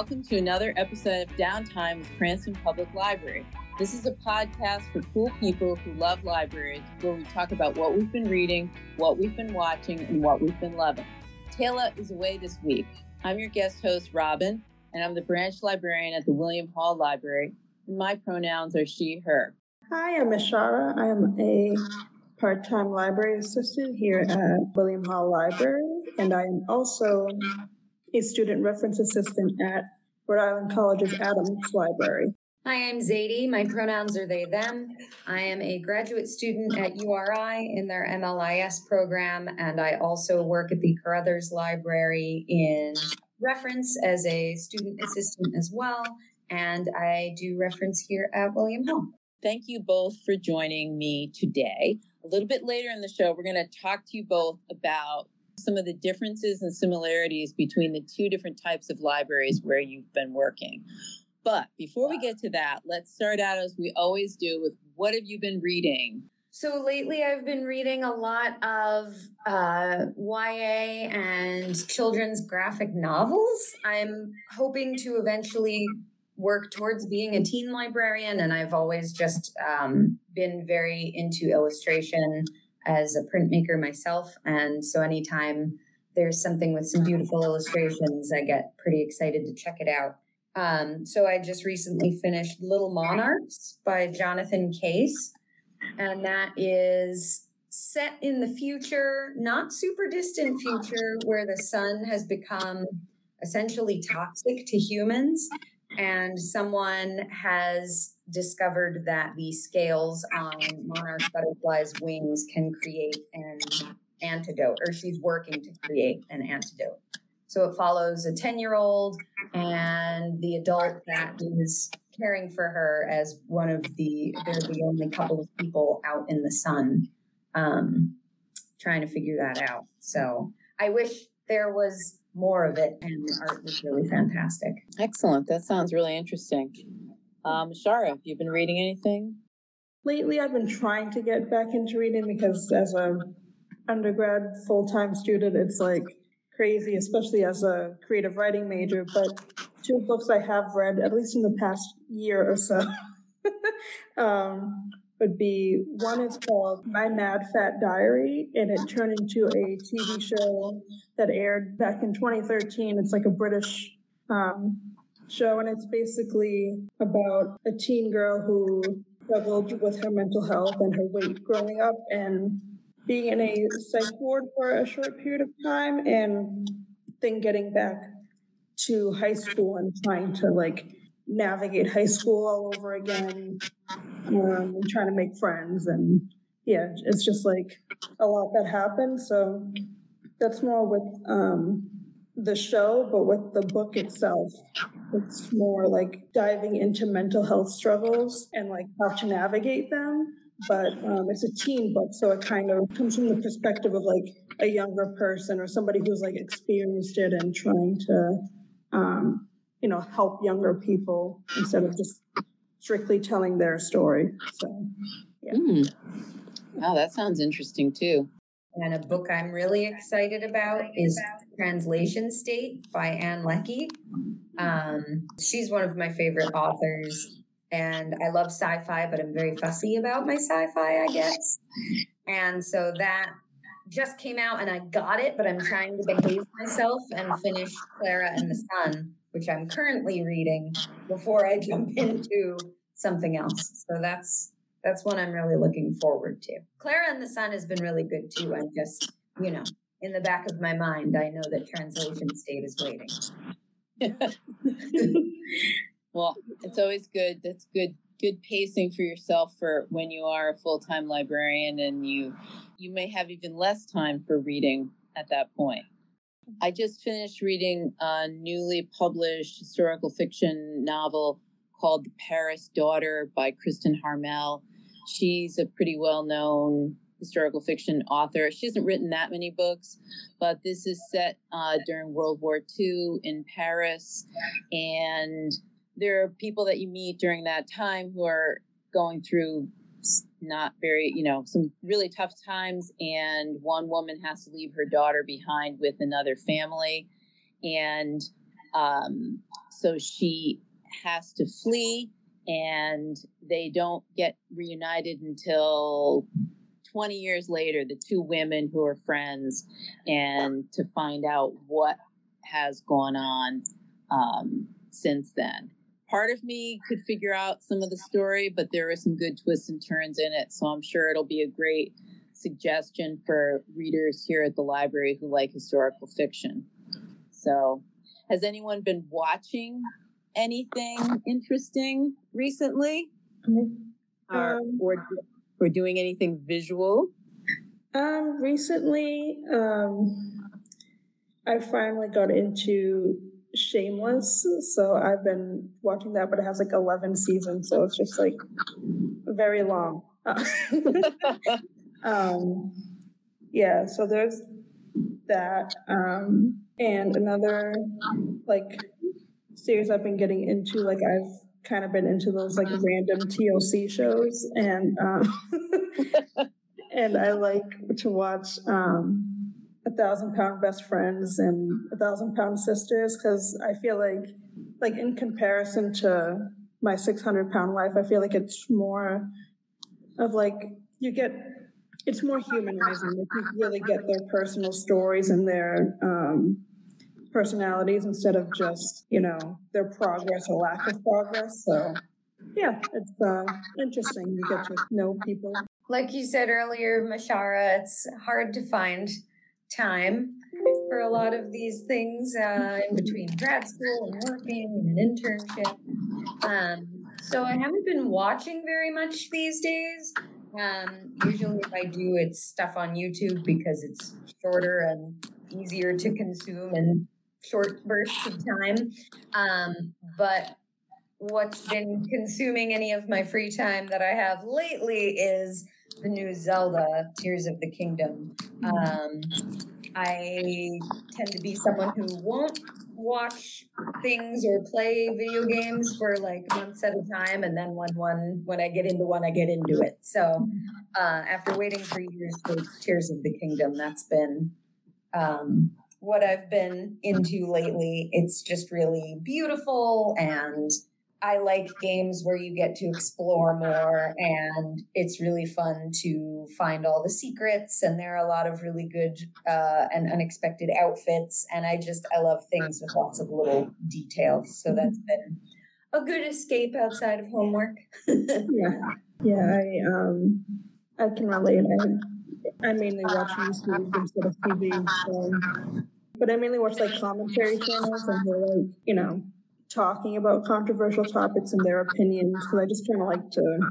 Welcome to another episode of Downtime with Cranston Public Library. This is a podcast for cool people who love libraries where we talk about what we've been reading, what we've been watching, and what we've been loving. Taylor is away this week. I'm your guest host, Robin, and I'm the branch librarian at the William Hall Library. My pronouns are she, her. Hi, I'm Ashara. I am a part time library assistant here at William Hall Library, and I am also a student reference assistant at Rhode Island College's Adams Library. Hi, I'm Zaidee. My pronouns are they, them. I am a graduate student at URI in their MLIS program, and I also work at the Carothers Library in reference as a student assistant as well. And I do reference here at William Hall. Thank you both for joining me today. A little bit later in the show, we're going to talk to you both about some of the differences and similarities between the two different types of libraries where you've been working. But before we get to that, let's start out as we always do with what have you been reading? So lately, I've been reading a lot of uh, YA and children's graphic novels. I'm hoping to eventually work towards being a teen librarian, and I've always just um, been very into illustration as a printmaker myself. And so anytime there's something with some beautiful illustrations, I get pretty excited to check it out. Um, so I just recently finished Little Monarchs by Jonathan Case, and that is set in the future, not super distant future, where the sun has become essentially toxic to humans and someone has discovered that the scales on monarch butterflies' wings can create an antidote, or she's working to create an antidote. So it follows a 10 year old and the adult that is caring for her as one of the, they're the only couple of people out in the sun um, trying to figure that out. So I wish there was more of it, and the art was really fantastic. Excellent. That sounds really interesting. Um, Shara, have you been reading anything? Lately, I've been trying to get back into reading because as a undergrad full time student, it's like crazy, especially as a creative writing major. But two books I have read, at least in the past year or so, um, would be one is called My Mad Fat Diary, and it turned into a TV show that aired back in 2013. It's like a British um, show, and it's basically about a teen girl who struggled with her mental health and her weight growing up and being in a psych ward for a short period of time and then getting back to high school and trying to like navigate high school all over again um, and trying to make friends. And yeah, it's just like a lot that happened. So that's more with um, the show, but with the book itself, it's more like diving into mental health struggles and like how to navigate them. But um, it's a teen book, so it kind of comes from the perspective of like a younger person or somebody who's like experienced it and trying to um, you know, help younger people instead of just strictly telling their story. So, yeah. Mm. Wow, that sounds interesting too. And a book I'm really excited about is Translation State by Ann Leckie. Um, she's one of my favorite authors, and I love sci fi, but I'm very fussy about my sci fi, I guess. And so that just came out and I got it, but I'm trying to behave myself and finish Klara and the Sun which I'm currently reading before I jump into something else. So that's that's one I'm really looking forward to. Klara and the Sun has been really good too. I'm just, you know, in the back of my mind, I know that translation state is waiting. well, it's always good. That's good good pacing for yourself for when you are a full-time librarian and you you may have even less time for reading at that point. I just finished reading a newly published historical fiction novel called The Paris Daughter by Kristin Harmel. She's a pretty well known historical fiction author. She hasn't written that many books, but this is set uh, during World War II in Paris. And there are people that you meet during that time who are going through not very, you know, some really tough times. And one woman has to leave her daughter behind with another family. And Um, so she has to flee, and they don't get reunited until 20 years later, the two women who are friends, and to find out what has gone on um, since then. Part of me could figure out some of the story, but there are some good twists and turns in it. So I'm sure it'll be a great suggestion for readers here at the library who like historical fiction. So, has anyone been watching anything interesting recently? Or, Um, or, or doing anything visual? Um, recently, um, I finally got into Shameless, so I've been watching that, but it has like 11 seasons, so it's just like very long. um, yeah, so there's that. Um, and another like series I've been getting into, like I've kind of been into those like random TLC shows, and um, and I like to watch um, a thousand pound best friends and a thousand pound sisters because I feel like like in comparison to my 600 pound life, I feel like it's more of like you get it's more humanizing. Like you really get their personal stories and their um, personalities instead of just you know their progress or lack of progress. So yeah, it's uh, interesting. You get to know people. Like you said earlier, Myshara, it's hard to find time for a lot of these things uh, in between grad school and working and an internship. Um, so I haven't been watching very much these days. Um, usually, if I do, it's stuff on YouTube because it's shorter and easier to consume in short bursts of time. Um, but what's been consuming any of my free time that I have lately is the new Zelda Tears of the Kingdom. Um, I tend to be someone who won't watch things or play video games for like months at a time and then when one when I get into one I get into it. So uh, after waiting for years for Tears of the Kingdom, that's been um, what I've been into lately. It's just really beautiful and I like games where you get to explore more and it's really fun to find all the secrets and there are a lot of really good uh, and unexpected outfits and I just I love things with lots of little details. So that's been a good escape outside of homework. yeah, yeah. I um, I can relate. I I mainly watch YouTube instead of TV. So, but I mainly watch like commentary channels and they're like you know talking about controversial topics and their opinions because I just kind of like to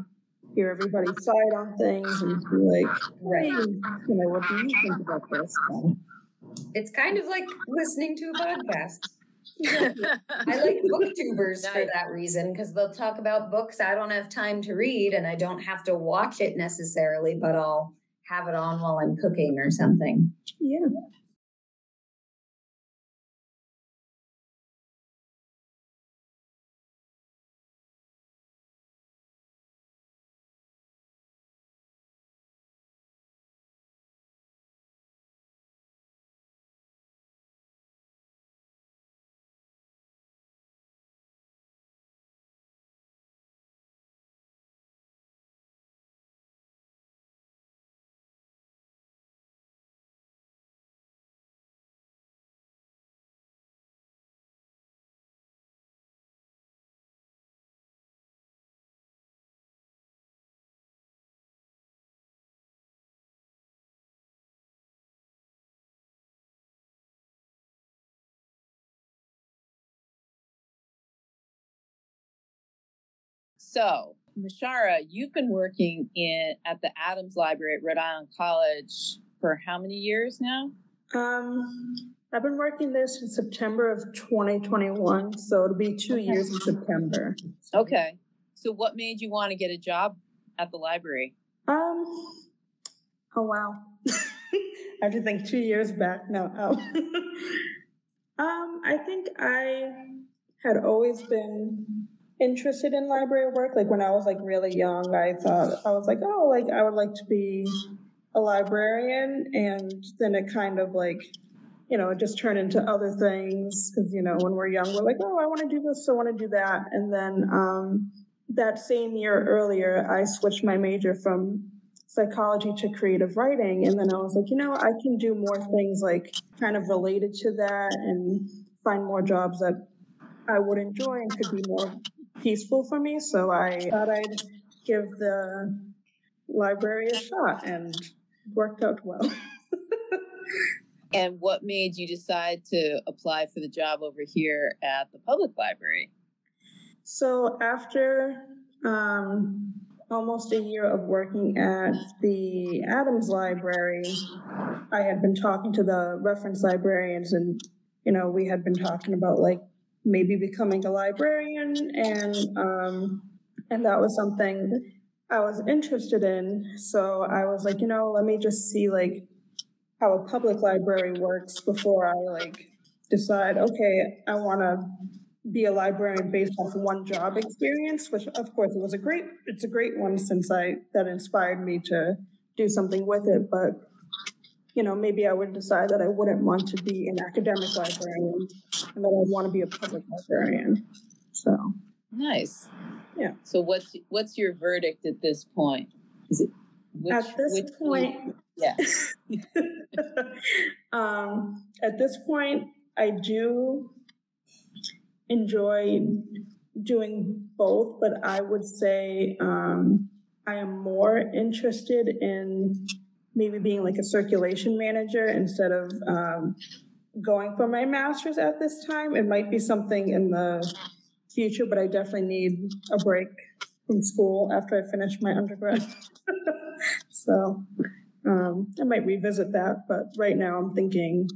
hear everybody's side on things and be like, Right. hey, you know, what do you think about this? So, It's kind of like listening to a podcast. I like booktubers for that reason because they'll talk about books I don't have time to read and I don't have to watch it necessarily, but I'll have it on while I'm cooking or something. yeah. So, Myshara, you've been working in at the Adams Library at Rhode Island College for how many years now? Um, I've been working there since September of 2021, so it'll be two years in September. Okay. So, what made you want to get a job at the library? Um. Oh wow. I have to think two years back. No. Um, um. I think I had always been interested in library work. Like when I was like really young, I thought I was like, oh, like I would like to be a librarian, and then it kind of like you know, it just turned into other things because, you know, when we're young, we're like, oh, I want to do this, I want to do that. And then um, that same year earlier, I switched my major from psychology to creative writing. And then I was like, you know, I can do more things like kind of related to that and find more jobs that I would enjoy and could be more peaceful for me. So I thought I'd give the library a shot and it worked out well. and what made you decide to apply for the job over here at the public library? So after um, almost a year of working at the Adams Library, I had been talking to the reference librarians, and you know, we had been talking about like maybe becoming a librarian, and um, and that was something I was interested in. So I was like, you know, let me just see like how a public library works before I like decide, okay, I want to be a librarian based off one job experience, which of course it was a great, it's a great one since I, that inspired me to do something with it. But, you know, maybe I would decide that I wouldn't want to be an academic librarian and that I'd want to be a public librarian. So. Nice. Yeah. So what's, what's your verdict at this point? Is it, which, at this point, yeah. um, at this point, I do enjoy doing both, but I would say um, I am more interested in maybe being like a circulation manager instead of um, going for my master's at this time. It might be something in the future, but I definitely need a break from school after I finish my undergrad. so um, I might revisit that, but right now I'm thinking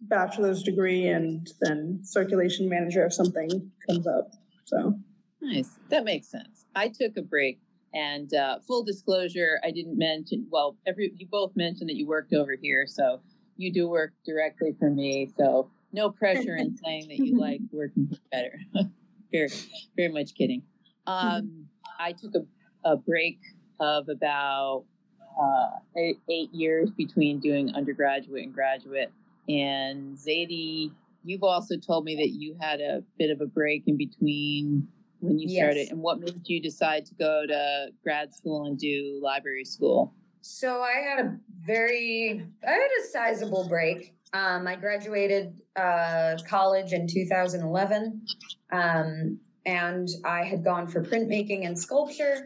bachelor's degree and then circulation manager if something comes up. So nice. That makes sense. I took a break and uh, full disclosure, I didn't mention, well, every, you both mentioned that you worked over here. So you do work directly for me. So no pressure in saying that you like working better. very, very much kidding. Um, I took a, a break of about uh, eight, eight years between doing undergraduate and graduate. And Zaidee, you've also told me that you had a bit of a break in between when you started. And what made you decide to go to grad school and do library school? So I had a very, I had a sizable break. Um, I graduated uh, college in 2011, um, and I had gone for printmaking and sculpture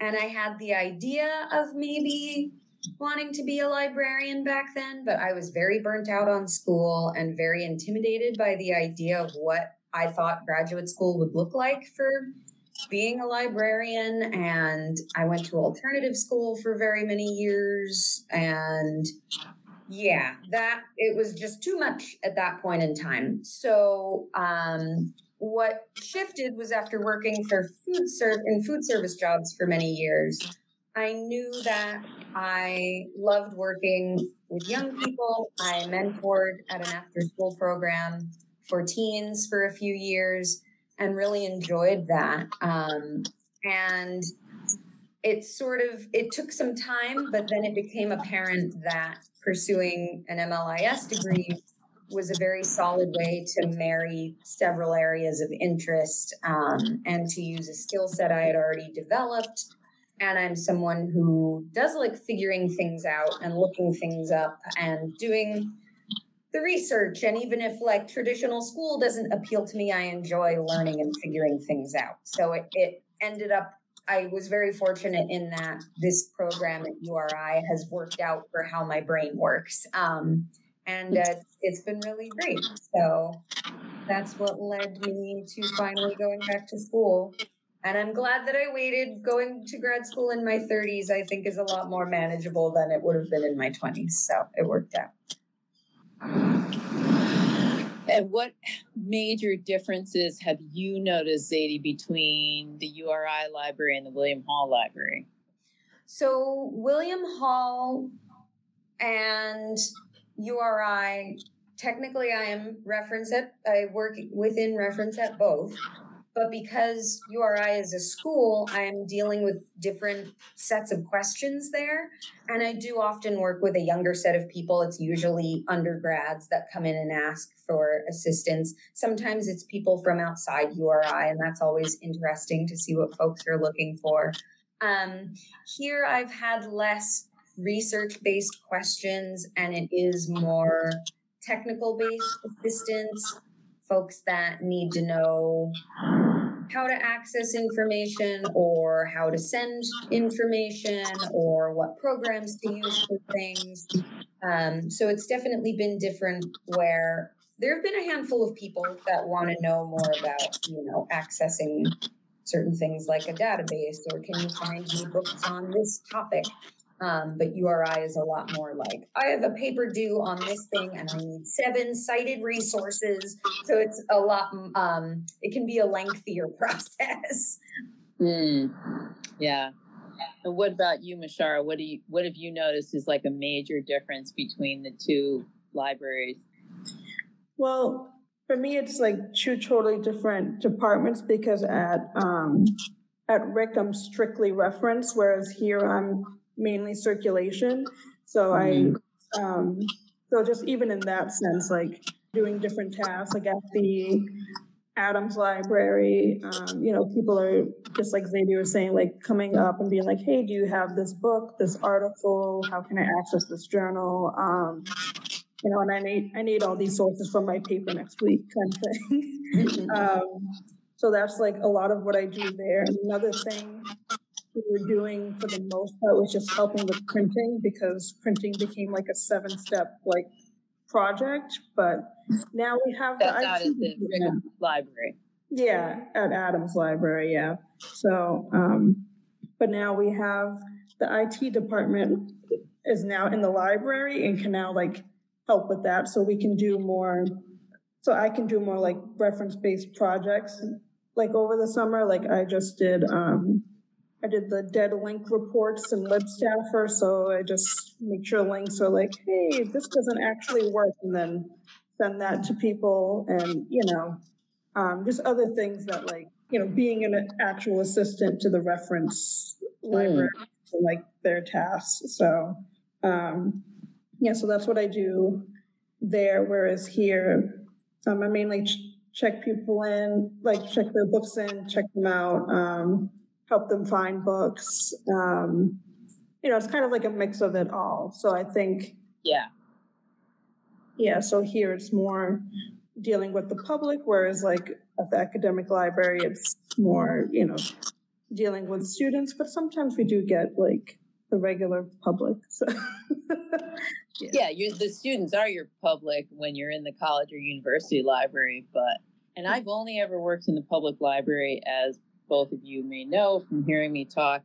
and I had the idea of maybe wanting to be a librarian back then, but I was very burnt out on school and very intimidated by the idea of what I thought graduate school would look like for being a librarian. And I went to alternative school for very many years. And yeah, that it was just too much at that point in time. So, um, what shifted was after working for food serv- in food service jobs for many years. I knew that I loved working with young people. I mentored at an after school program for teens for a few years and really enjoyed that. Um, and it sort of it took some time, but then it became apparent that pursuing an MLIS degree was a very solid way to marry several areas of interest um, and to use a skill set I had already developed. And I'm someone who does like figuring things out and looking things up and doing the research. And even if like traditional school doesn't appeal to me, I enjoy learning and figuring things out. So it, it ended up I was very fortunate in that this program at URI has worked out for how my brain works. Um, and uh, it's been really great. So that's what led me to finally going back to school. And I'm glad that I waited. Going to grad school in my 30s, I think, is a lot more manageable than it would have been in my 20s. So it worked out. And what major differences have you noticed, Zaidee, between the URI library and the William Hall Library? So, William Hall and URI, technically I am reference at, I work within reference at both. But because URI is a school, I'm dealing with different sets of questions there. And I do often work with a younger set of people. It's usually undergrads that come in and ask for assistance. Sometimes it's people from outside URI, and that's always interesting to see what folks are looking for. Um, here, I've had less research based questions, and it is more technical based assistance folks that need to know how to access information or how to send information or what programs to use for things. Um, so it's definitely been different where there have been a handful of people that want to know more about, you know, accessing certain things like a database or can you find me books on this topic um, but URI is a lot more like, I have a paper due on this thing and I need seven cited resources. So it's a lot, um, it can be a lengthier process. Mm, yeah. And what about you, Myshara? What do you, what have you noticed is like a major difference between the two libraries? Well, for me, it's like two totally different departments because at um, at RIC I'm strictly reference, whereas here I'm mainly circulation. So mm-hmm. I, um, so just even in that sense, like doing different tasks, like at the Adams Library, um, you know, people are just like Xavier was saying, like coming up and being like, "Hey, do you have this book, this article? How can I access this journal?" Um, you know, and I need I need all these sources for my paper next week, kind of thing. Mm-hmm. um, so that's like a lot of what I do there. Another thing we were doing for the most part was just helping with printing because printing became like a seven step like project. But now we have That's the out at the library. Yeah, at Adams Library, yeah. So um but now we have the IT department is now in the library and can now like help with that so we can do more so I can do more like reference based projects like over the summer like I just did um I did the dead link reports in libstaffer, so I just make sure links are like, hey, this doesn't actually work, and then send that to people, and you know, um, just other things that like, you know, being an actual assistant to the reference mm. library, like their tasks. So, um, yeah, so that's what I do there. Whereas here, um, I mainly ch- check people in, like check their books in, check them out. Um, help them find books. Um, you know, it's kind of like a mix of it all. So I think, yeah, yeah. So here it's more dealing with the public, whereas like at the academic library, it's more you know dealing with students. But sometimes we do get like the regular public. So. yeah, yeah the students are your public when you're in the college or university library, but and I've only ever worked in the public library as both of you may know from hearing me talk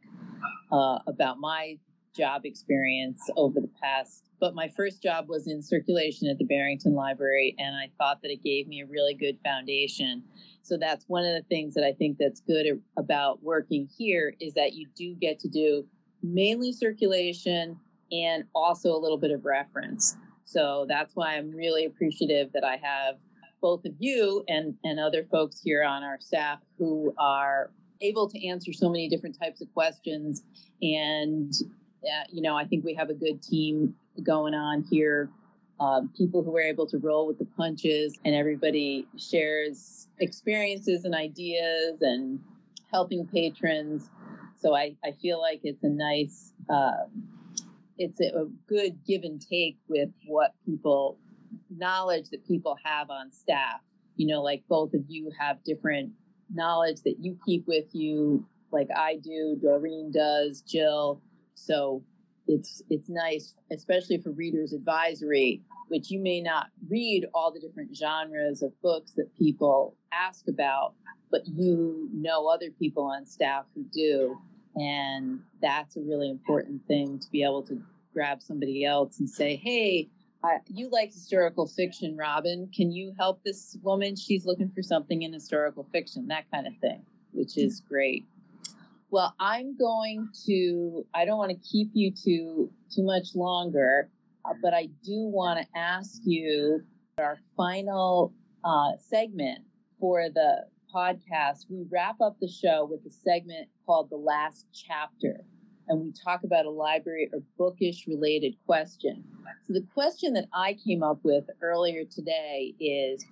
uh, about my job experience over the past. But my first job was in circulation at the Barrington Library, and I thought that it gave me a really good foundation. So that's one of the things that I think that's good about working here is that you do get to do mainly circulation and also a little bit of reference. So that's why I'm really appreciative that I have both of you and, and other folks here on our staff who are able to answer so many different types of questions. And, uh, you know, I think we have a good team going on here. Um, people who are able to roll with the punches, and everybody shares experiences and ideas and helping patrons. So I, I feel like it's a nice, uh, it's a, a good give and take with what people knowledge that people have on staff. You know, like both of you have different knowledge that you keep with you, like I do, Doreen does, Jill. So it's it's nice, especially for readers advisory, which you may not read all the different genres of books that people ask about, but you know other people on staff who do. And that's a really important thing to be able to grab somebody else and say, hey, you like historical fiction, Robin. Can you help this woman? She's looking for something in historical fiction, that kind of thing, which is great. Well, I'm going to, I don't want to keep you too, too much longer, uh, but I do want to ask you our final uh, segment for the podcast, we wrap up the show with a segment called The Last Chapter. And we talk about a library or bookish related question. So, the question that I came up with earlier today is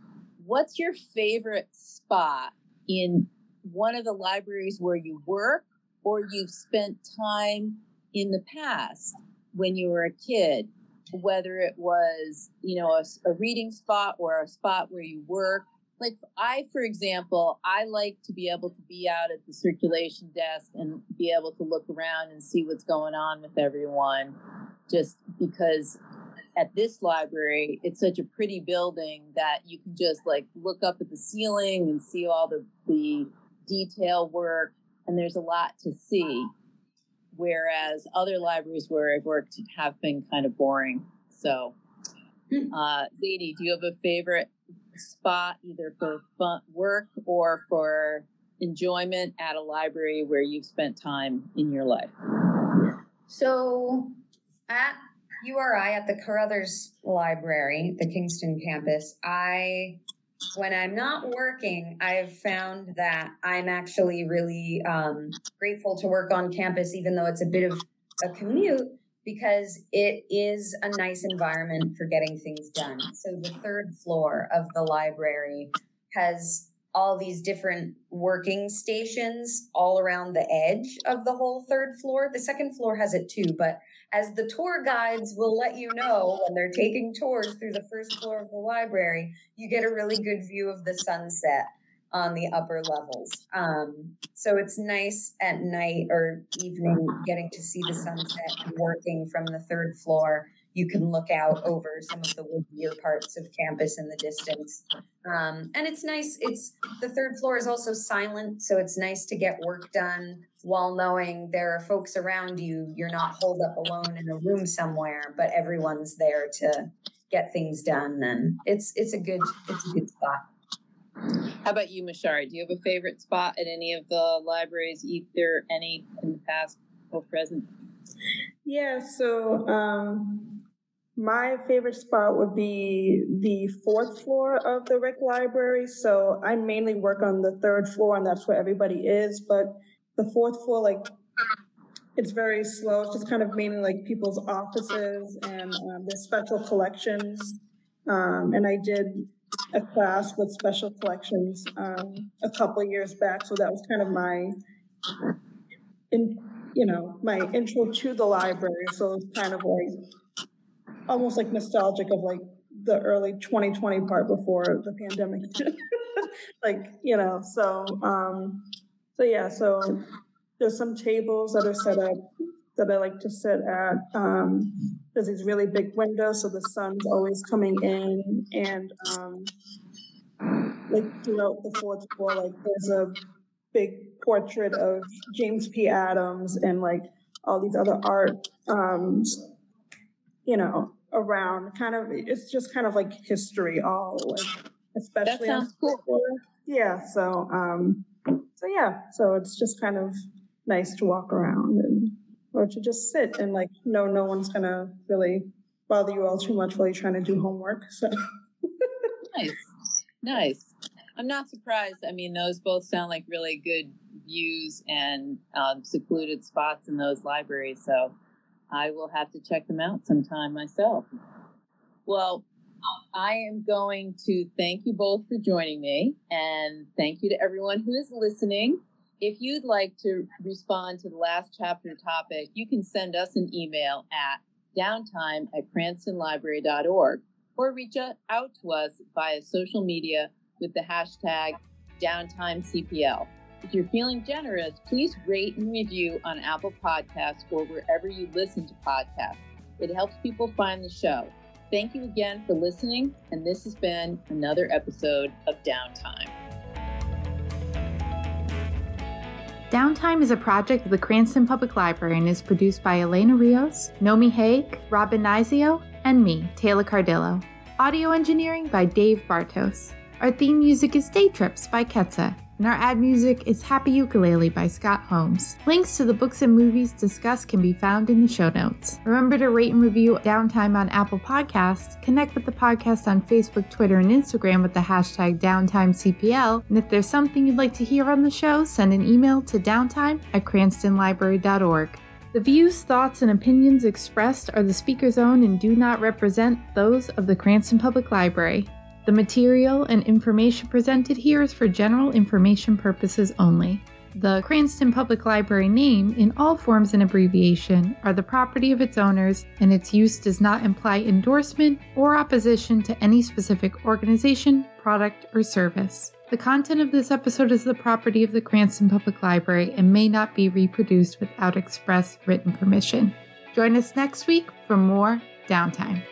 What's your favorite spot in one of the libraries where you work or you've spent time in the past when you were a kid? Whether it was, you know, a, a reading spot or a spot where you work like I, for example, I like to be able to be out at the circulation desk and be able to look around and see what's going on with everyone, just because at this library it's such a pretty building that you can just like look up at the ceiling and see all the the detail work and there's a lot to see whereas other libraries where i've worked have been kind of boring so hmm. uh Zaidee, do you have a favorite spot either for fun work or for enjoyment at a library where you've spent time in your life? So at URI at the Carothers Library, the Kingston campus, I when I'm not working, I've found that I'm actually really um, grateful to work on campus, even though it's a bit of a commute because it is a nice environment for getting things done. So the third floor of the library has all these different working stations all around the edge of the whole third floor. The second floor has it too, but as the tour guides will let you know when they're taking tours through the first floor of the library, you get a really good view of the sunset on the upper levels. Um, so it's nice at night or evening getting to see the sunset working from the third floor. You can look out over some of the woodier parts of campus in the distance. Um, and it's nice. It's the third floor is also silent, so it's nice to get work done while knowing there are folks around you. You're not holed up alone in a room somewhere, but everyone's there to get things done. And it's it's a good it's a good spot. How about you, Myshara? Do you have a favorite spot at any of the libraries, either any in the past or present? Yeah, so um, my favorite spot would be the fourth floor of the Rick Library. So I mainly work on the third floor, and that's where everybody is. But the fourth floor, like, it's very slow. It's just kind of mainly like people's offices and um, their special collections. Um, and I did a class with special collections um, a couple years back. So that was kind of my, in, you know, my intro to the library. So it was kind of like almost like nostalgic of like the early 2020 part before the pandemic. like you know, so um, so yeah, so there's some tables that are set up that I like to sit at. Um, there's these really big windows, so the sun's always coming in, and um, like throughout the fourth floor, like there's a big portrait of James P. Adams and like all these other art, um, you know, around. Kind of, it's just kind of like history, all like, especially. That sounds cool. Yeah. So, um, so yeah. So it's just kind of nice to walk around and or to just sit and like know no one's gonna really bother you all too much while you're trying to do homework. So nice, nice. I'm not surprised. I mean, those both sound like really good views and um, secluded spots in those libraries. So I will have to check them out sometime myself. Well, I am going to thank you both for joining me and thank you to everyone who is listening. If you'd like to respond to the last chapter topic, you can send us an email at downtime at cranstonlibrary.org or reach out to us via social media with the hashtag downtimecpl. If you're feeling generous, please rate and review on Apple Podcasts or wherever you listen to podcasts. It helps people find the show. Thank you again for listening, and this has been another episode of Downtime. Downtime is a project of the Cranston Public Library and is produced by Elena Rios, Nomi Haig, Robin Nizio, and me, Taylor Cardillo. Audio engineering by Dave Bartos. Our theme music is Day Trips by Ketsa. And our ad music is Happy Ukulele by Scott Holmes. Links to the books and movies discussed can be found in the show notes. Remember to rate and review Downtime on Apple Podcasts, connect with the podcast on Facebook, Twitter, and Instagram with the hashtag DowntimeCPL, and if there's something you'd like to hear on the show, send an email to downtime at cranstonlibrary.org. The views, thoughts, and opinions expressed are the speaker's own and do not represent those of the Cranston Public Library. The material and information presented here is for general information purposes only. The Cranston Public Library name, in all forms and abbreviation, are the property of its owners, and its use does not imply endorsement or opposition to any specific organization, product, or service. The content of this episode is the property of the Cranston Public Library and may not be reproduced without express written permission. Join us next week for more downtime.